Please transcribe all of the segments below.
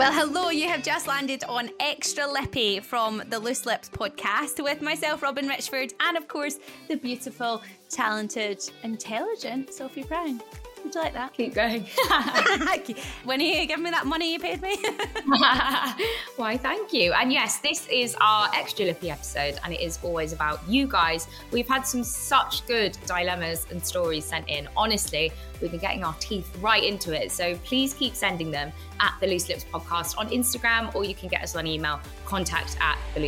Well, hello, you have just landed on Extra Lippy from the Loose Lips podcast with myself, Robyn Richford, and of course, the beautiful, talented, intelligent Sophie Brown. Would you like that? Keep going. when you give me that money you paid me? Why, thank you. And yes, this is our extra lippy episode, and it is always about you guys. We've had some such good dilemmas and stories sent in. Honestly, we've been getting our teeth right into it. So please keep sending them at the Loose Lips Podcast on Instagram, or you can get us on email contact at the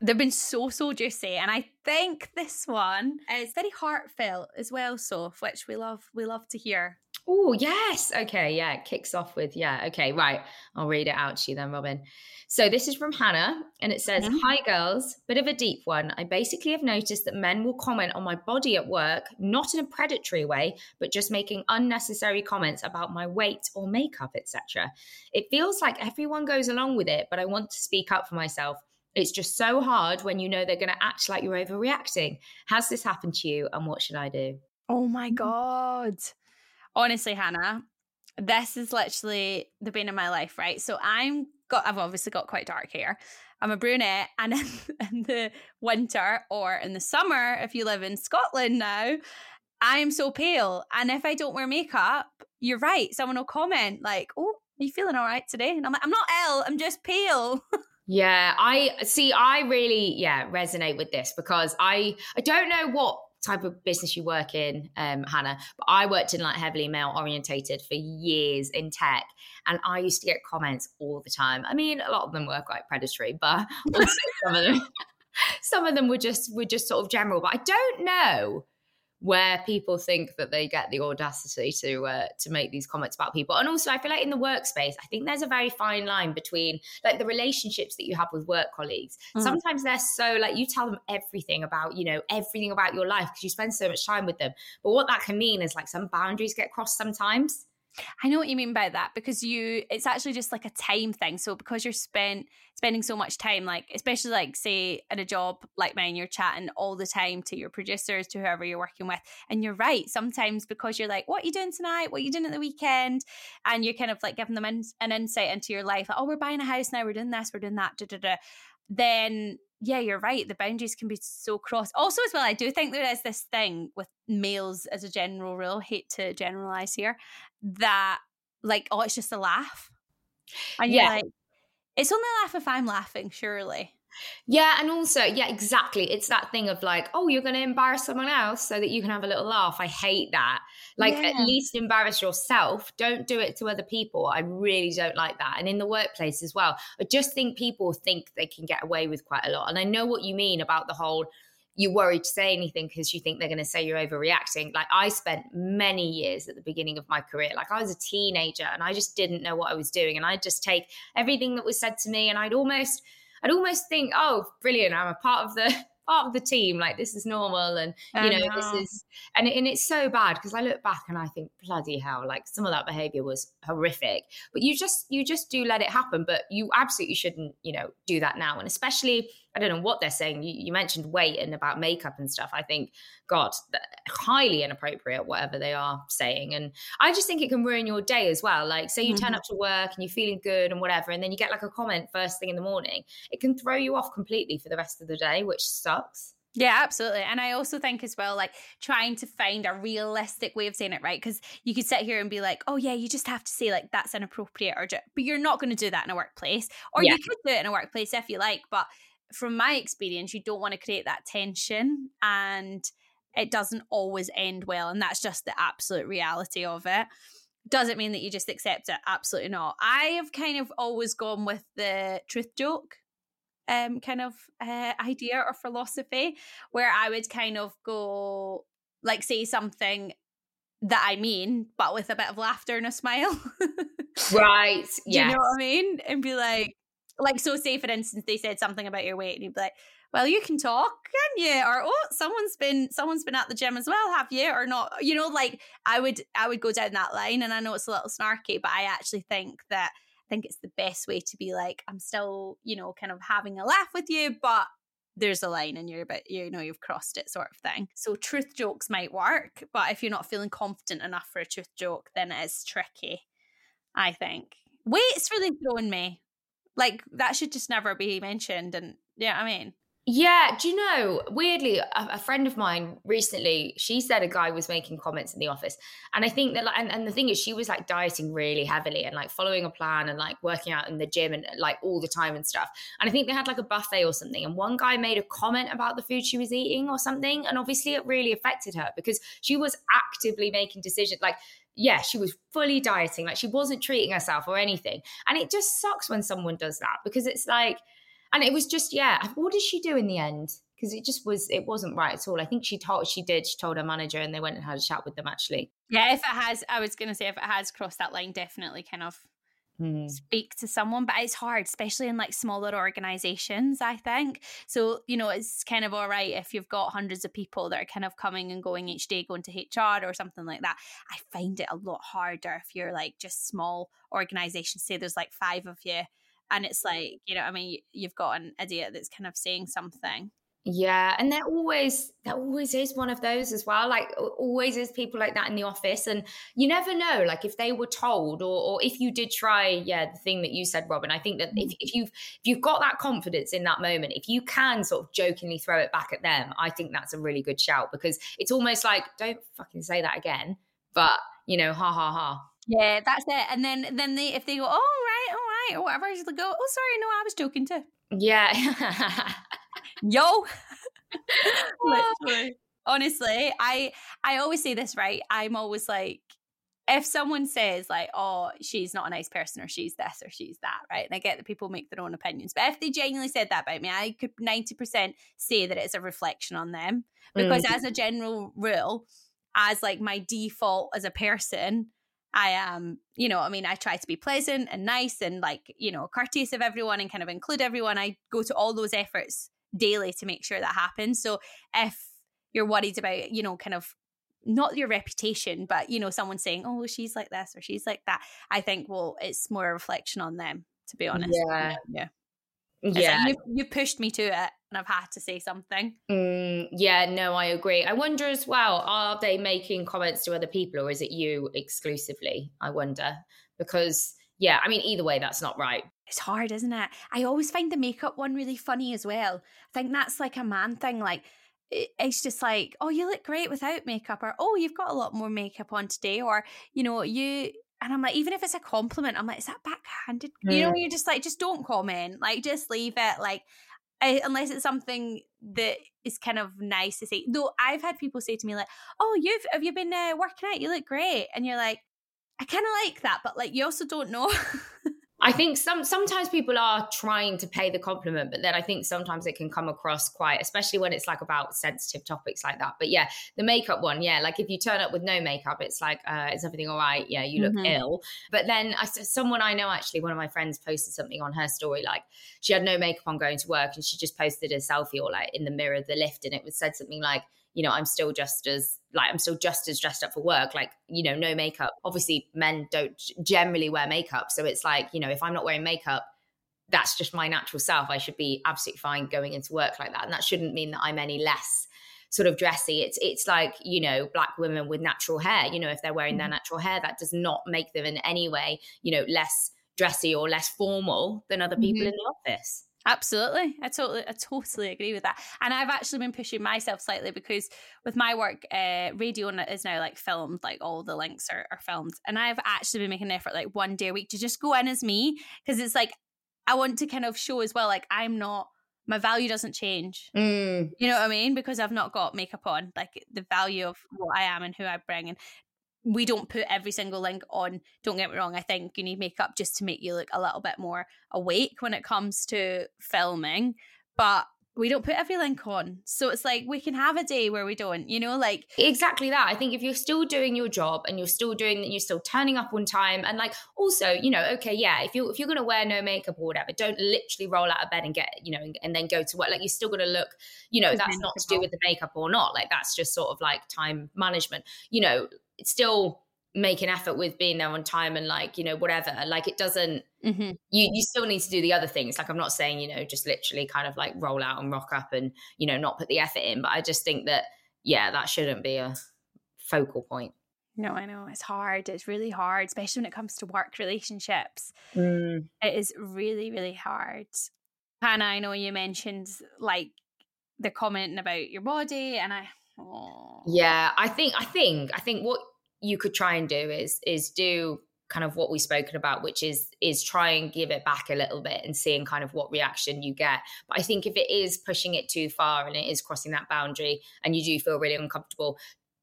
They've been so so juicy, and I think this one is very heartfelt as well, Soph, which we love. We love to hear. Oh yes, okay, yeah. It kicks off with yeah. Okay, right. I'll read it out to you then, Robyn. So this is from Hannah, and it says, Mm-hmm. "Hi girls, bit of a deep one. I basically have noticed that men will comment on my body at work, not in a predatory way, but just making unnecessary comments about my weight or makeup, etc. It feels like everyone goes along with it, but I want to speak up for myself." It's just so hard when you know they're going to act like you're overreacting. Has this happened to you and what should I do? Oh my mm. god! Honestly, Hannah, this is literally the bane of my life, right? So I'm got. I've obviously got quite dark hair. I'm a brunette, and in, in the winter or in the summer, if you live in Scotland now, I am so pale. And if I don't wear makeup, you're right. Someone will comment like, "Oh, are you feeling all right today?" And I'm like, "I'm not ill. I'm just pale." Yeah, I see. I really, yeah, resonate with this because I, I don't know what type of business you work in, um, Hannah, but I worked in like heavily male orientated for years in tech, and I used to get comments all the time. I mean, a lot of them were quite predatory, but some of them, some of them were just were just sort of general. But I don't know where people think that they get the audacity to uh, to make these comments about people. And also, I feel like in the workspace, I think there's a very fine line between like the relationships that you have with work colleagues. Mm. Sometimes they're so like you tell them everything about you know everything about your life because you spend so much time with them. But what that can mean is like some boundaries get crossed sometimes. I know what you mean by that because you it's actually just like a time thing. So because you're spent spending so much time, like especially like say at a job like mine, you're chatting all the time to your producers, to whoever you're working with. And you're right. Sometimes because you're like, what are you doing tonight? What are you doing at the weekend? And you're kind of like giving them in, an insight into your life. Like, oh, we're buying a house now, we're doing this, we're doing that, da, da, da. Then yeah, you're right. The boundaries can be so crossed. Also, as well, I do think there is this thing with males as a general rule, hate to generalize here, that like, oh, it's just a laugh. And yeah. like, it's only a laugh if I'm laughing, surely. Yeah, and also, yeah, exactly. It's that thing of like, oh, you're going to embarrass someone else so that you can have a little laugh. I hate that. Like, yeah. at least embarrass yourself. Don't do it to other people. I really don't like that. And in the workplace as well. I just think people think they can get away with quite a lot. And I know what you mean about the whole you're worried to say anything because you think they're going to say you're overreacting. Like I spent many years at the beginning of my career, like I was a teenager and I just didn't know what I was doing. And I'd just take everything that was said to me and I'd almost I'd almost think, oh, brilliant, I'm a part of the part of the team. Like this is normal, and you know, this is and and it's so bad because I look back and I think, bloody hell, like some of that behavior was horrific. But you just you just do let it happen, but you absolutely shouldn't, you know, do that now, and especially I don't know what they're saying. You, you, mentioned weight and about makeup and stuff. I think, God, highly inappropriate, whatever they are saying. And I just think it can ruin your day as well. Like, say you mm-hmm. turn up to work and you're feeling good and whatever, and then you get like a comment first thing in the morning, it can throw you off completely for the rest of the day, which sucks. Yeah, absolutely. And I also think as well, like trying to find a realistic way of saying it, right? Because you could sit here and be like, oh, yeah, you just have to say like that's inappropriate, or but you're not going to do that in a workplace. Or yeah. you could do it in a workplace if you like, but from my experience, you don't want to create that tension and it doesn't always end well. And that's just the absolute reality of it. Doesn't mean that you just accept it? Absolutely not. I have kind of always gone with the truth joke um, kind of uh, idea or philosophy where I would kind of go, like, say something that I mean, but with a bit of laughter and a smile. right. Yeah. you know what I mean? And be like, like so say for instance they said something about your weight and you'd be like well you can talk can you? Or oh someone's been someone's been at the gym as well have you? Or not you know like i would i would go down that line and i know it's a little snarky but i actually think that i think it's the best way to be like i'm still you know kind of having a laugh with you but there's a line and you're about you know you've crossed it sort of thing. So truth jokes might work but if you're not feeling confident enough for a truth joke then it is tricky i think. Weight's really throwing me like that should just never be mentioned. And yeah, I mean, yeah, do you know, weirdly, a, a, friend of mine recently, she said a guy was making comments in the office. And I think that, like, and, and, the thing is, she was like dieting really heavily and like following a plan and like working out in the gym and like all the time and stuff. And I think they had like a buffet or something. And one guy made a comment about the food she was eating or something. And obviously, it really affected her because she was actively making decisions. Like, yeah, she was fully dieting, like she wasn't treating herself or anything. And it just sucks when someone does that because it's like, and it was just, yeah, what did she do in the end? Because it just was, it wasn't right at all. I think she told, she did, she told her manager and they went and had a chat with them actually. Yeah, if it has, I was going to say, if it has crossed that line, definitely kind of mm. speak to someone but it's hard especially in like smaller organizations i think so you know it's kind of all right if you've got hundreds of people that are kind of coming and going each day going to hr or something like that i find it a lot harder if you're like just small organizations say there's like five of you and it's like you know i mean you've got an idiot that's kind of saying something yeah, and there always there always is one of those as well. Like always is people like that in the office, and you never know. Like if they were told, or or if you did try, yeah, the thing that you said, Robyn. I think that if, mm. if you've if you've got that confidence in that moment, if you can sort of jokingly throw it back at them, I think that's a really good shout because it's almost like don't fucking say that again. But you know, ha ha ha. Yeah, that's it. And then then they if they go, oh right, all right, or whatever, just go, oh sorry, no, I was joking too. Yeah. Yo. Literally. Honestly, I I always say this, right? I'm always like, if someone says like, "Oh, she's not a nice person," or "She's this," or "She's that," right? And I get that people make their own opinions, but if they genuinely said that about me, I could ninety percent say that it's a reflection on them because, mm. as a general rule, as like my default as a person, I am, you know, I mean, I try to be pleasant and nice and like, you know, courteous of everyone and kind of include everyone. I go to all those efforts daily to make sure that happens. So if you're worried about, you know, kind of not your reputation, but you know, someone saying, "Oh, she's like this" or "She's like that." I think, well, it's more a reflection on them, to be honest. Yeah, yeah. Yeah, like you, you pushed me to it, and I've had to say something. Mm, yeah, no, I agree. I wonder as well: are they making comments to other people, or is it you exclusively? I wonder because yeah, I mean, either way, that's not right. It's hard, isn't it? I always find the makeup one really funny as well. I think that's like a man thing. Like, it's just like, oh, you look great without makeup, or oh, you've got a lot more makeup on today, or you know, you. And I'm like, even if it's a compliment, I'm like, is that backhanded? Mm. You know, you're just like, just don't comment, like, just leave it, like, I, unless it's something that is kind of nice to say. Though I've had people say to me like, "Oh, you've have you been uh, working out? You look great," and you're like, I kind of like that, but like you also don't know. I think some sometimes people are trying to pay the compliment, but then I think sometimes it can come across quite, especially when it's like about sensitive topics like that. But yeah, the makeup one, yeah, like if you turn up with no makeup, it's like, uh, is everything all right? Yeah, you look mm-hmm. ill. But then I someone I know actually, one of my friends posted something on her story, like she had no makeup on going to work, and she just posted a selfie or like in the mirror of the lift, and it was said something like you know, I'm still just as like I'm still just as dressed up for work. Like, you know, no makeup. Obviously, men don't generally wear makeup. So it's like, you know, if I'm not wearing makeup, that's just my natural self. I should be absolutely fine going into work like that. And that shouldn't mean that I'm any less sort of dressy. It's it's like, you know, black women with natural hair. You know, if they're wearing their mm-hmm. natural hair, that does not make them in any way, you know, less dressy or less formal than other people mm-hmm. in the office. Absolutely. I totally I totally agree with that. And I've actually been pushing myself slightly because with my work, uh, radio is now like filmed, like all the links are, are filmed. And I've actually been making an effort like one day a week to just go in as me because it's like I want to kind of show as well, like I'm not my value doesn't change. Mm. You know what I mean? Because I've not got makeup on. Like the value of what I am and who I bring. And we don't put every single link on. Don't get me wrong. I think you need makeup just to make you look a little bit more awake when it comes to filming, but we don't put every link on. So it's like we can have a day where we don't, you know, like exactly that. I think if you're still doing your job and you're still doing you're still turning up on time and like also, you know, okay, yeah, if you if you're gonna wear no makeup or whatever, don't literally roll out of bed and get, you know, and, and then go to work. Like you're still gonna look, you know, that's not to do with the makeup or not. Like that's just sort of like time management. You know, it's still make an effort with being there on time and like you know whatever like it doesn't mm-hmm. you you still need to do the other things. Like i'm not saying you know just literally kind of like roll out and rock up and you know not put the effort in but i just think that yeah that shouldn't be a focal point. No i know it's hard it's really hard especially when it comes to work relationships. Mm. it is really really hard. Hannah i know you mentioned like the commenting about your body and i yeah, I think I think I think what you could try and do is is do kind of what we've spoken about which is is try and give it back a little bit and seeing kind of what reaction you get. But i think if it is pushing it too far and it is crossing that boundary and you do feel really uncomfortable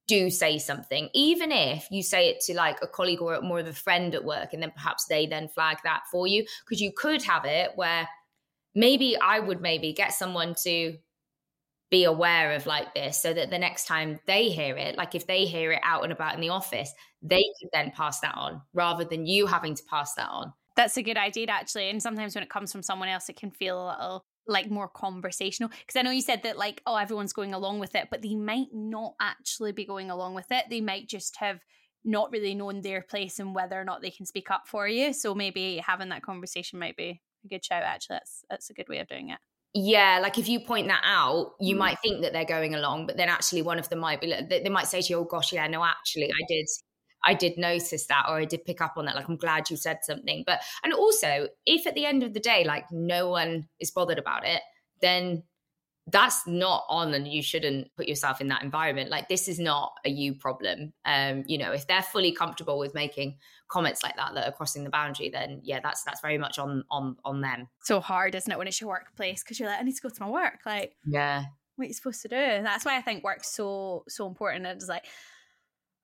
do say something. Even if you say it to like a colleague or more of a friend at work and then perhaps they then flag that for you because you could have it where maybe i would maybe get someone to be aware of like this so that the next time they hear it, like if they hear it out and about in the office, they can then pass that on rather than you having to pass that on. That's a good idea, actually. And sometimes when it comes from someone else, it can feel a little like more conversational. Because I know you said that, like, oh, everyone's going along with it, but they might not actually be going along with it. They might just have not really known their place and whether or not they can speak up for you. So maybe having that conversation might be a good shout, actually. That's, that's a good way of doing it yeah like if you point that out you mm. might think that they're going along but then actually one of them might be like they might say to you oh gosh yeah no actually i did i did notice that or i did pick up on that like i'm glad you said something but and also if at the end of the day like no one is bothered about it then that's not on and you shouldn't put yourself in that environment. Like this is not a you problem. Um you know if they're fully comfortable with making comments like that that are crossing the boundary then yeah that's that's very much on on on them. So hard isn't it when it's your workplace because you're like i need to go to my work. Like yeah. what are you supposed to do? That's why i think work's so so important. It's like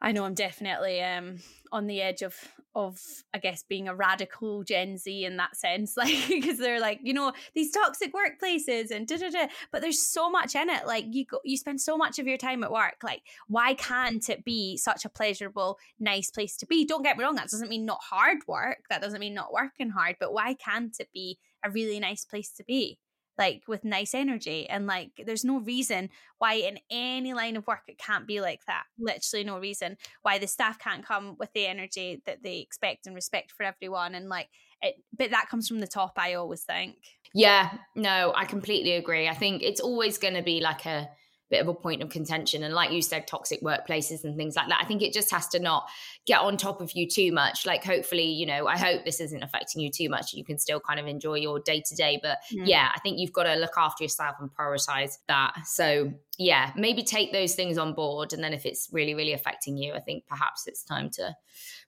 I know I'm definitely um, on the edge of of I guess being a radical Gen Z in that sense, like because they're like you know these toxic workplaces and da da da. But there's so much in it. Like you go, you spend so much of your time at work. Like why can't it be such a pleasurable, nice place to be? Don't get me wrong. That doesn't mean not hard work. That doesn't mean not working hard. But why can't it be a really nice place to be? Like with nice energy and like there's no reason why in any line of work it can't be like that literally no reason why the staff can't come with the energy that they expect and respect for everyone and like it, but that comes from the top i always think. Yeah no i completely agree i think it's always going to be like a bit of a point of contention. And like you said, toxic workplaces and things like that. I think it just has to not get on top of you too much. Like, hopefully, you know, I hope this isn't affecting you too much. You can still kind of enjoy your day to day. But mm. yeah, I think you've got to look after yourself and prioritize that. So yeah, maybe take those things on board. And then if it's really, really affecting you, I think perhaps it's time to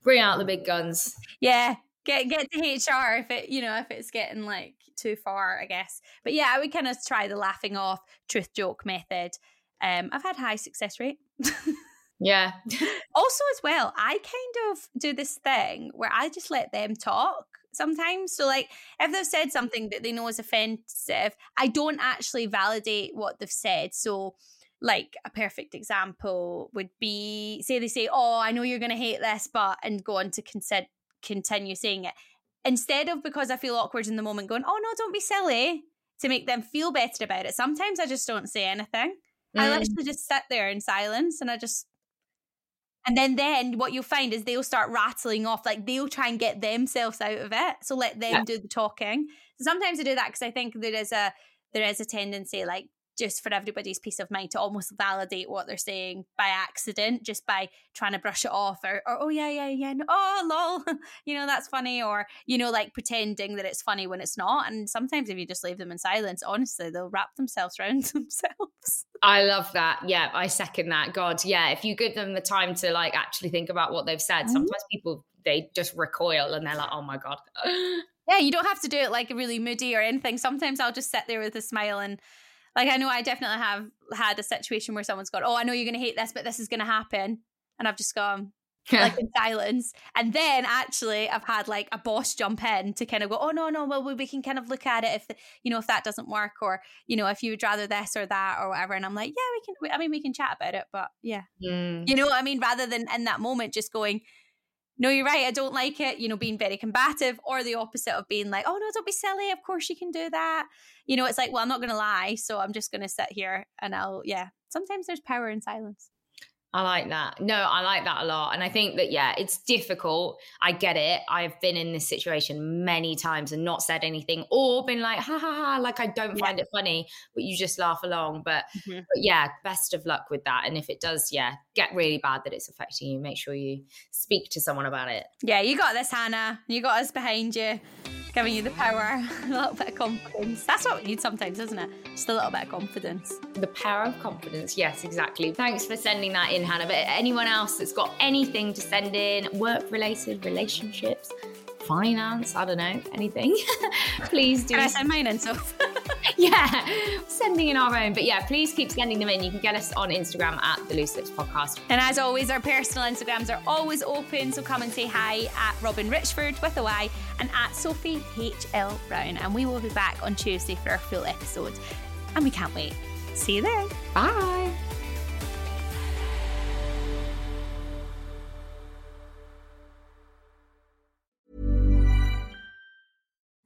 bring out the big guns. Yeah, get get to HR if it you know if it's getting like too far, I guess. But yeah, I would kind of try the laughing off truth joke method. Um, I've had high success rate. yeah. also, as well, I kind of do this thing where I just let them talk sometimes. So, like, if they've said something that they know is offensive, I don't actually validate what they've said. So, like a perfect example would be say they say, "Oh, I know you're going to hate this," but and go on to consider continue saying it instead of because I feel awkward in the moment going, oh no, don't be silly to make them feel better about it. Sometimes I just don't say anything. Mm. I literally just sit there in silence and I just and then then what you'll find is they'll start rattling off like they'll try and get themselves out of it. So let them yeah. do the talking. So sometimes I do that because I think there is a there is a tendency like just for everybody's peace of mind to almost validate what they're saying by accident, just by trying to brush it off or, or oh yeah, yeah, yeah, no, oh lol, you know, that's funny, or you know, like pretending that it's funny when it's not. And sometimes if you just leave them in silence, honestly, they'll wrap themselves around themselves. I love that. Yeah, I second that. God, yeah. If you give them the time to like actually think about what they've said, mm-hmm. sometimes people they just recoil and they're like, oh my God. yeah, you don't have to do it like really moody or anything. Sometimes I'll just sit there with a smile and like I know I definitely have had a situation where someone's gone, "Oh, I know you're going to hate this, but this is going to happen," and I've just gone like in silence. And then actually, I've had like a boss jump in to kind of go, "Oh no, no, well we we can kind of look at it if you know if that doesn't work, or you know if you would rather this or that or whatever." And I'm like, "Yeah, we can. I mean, we can chat about it, but yeah, mm. you know what I mean." Rather than in that moment just going, no, you're right, I don't like it, you know, being very combative, or the opposite of being like, oh no, don't be silly, of course you can do that. You know, it's like, well, I'm not gonna lie, so I'm just gonna sit here and I'll yeah. Sometimes there's power in silence. I like that. No, I like that a lot. And I think that, yeah, it's difficult. I get it. I've been in this situation many times and not said anything or been like, ha ha ha, like I don't yeah. find it funny, but you just laugh along. But, mm-hmm. but yeah, best of luck with that. And if it does, yeah, get really bad that it's affecting you, make sure you speak to someone about it. Yeah, you got this, Hannah. You got us behind you giving you the power, a little bit of confidence. That's what we need sometimes, isn't it? Just a little bit of confidence. The power of confidence. Yes, exactly. Thanks for sending that in, Hannah. But anyone else that's got anything to send in, work related, relationships, finance, I don't know, anything, please do. Can I send mine in? So. yeah, sending in our own. But yeah, please keep sending them in. You can get us on Instagram at the Loose Lips Podcast. And as always, our personal Instagrams are always open. So come and say hi at Robyn Richford with a Y and at Sophie HL Brown. And we will be back on Tuesday for our full episode. And we can't wait. See you then. Bye.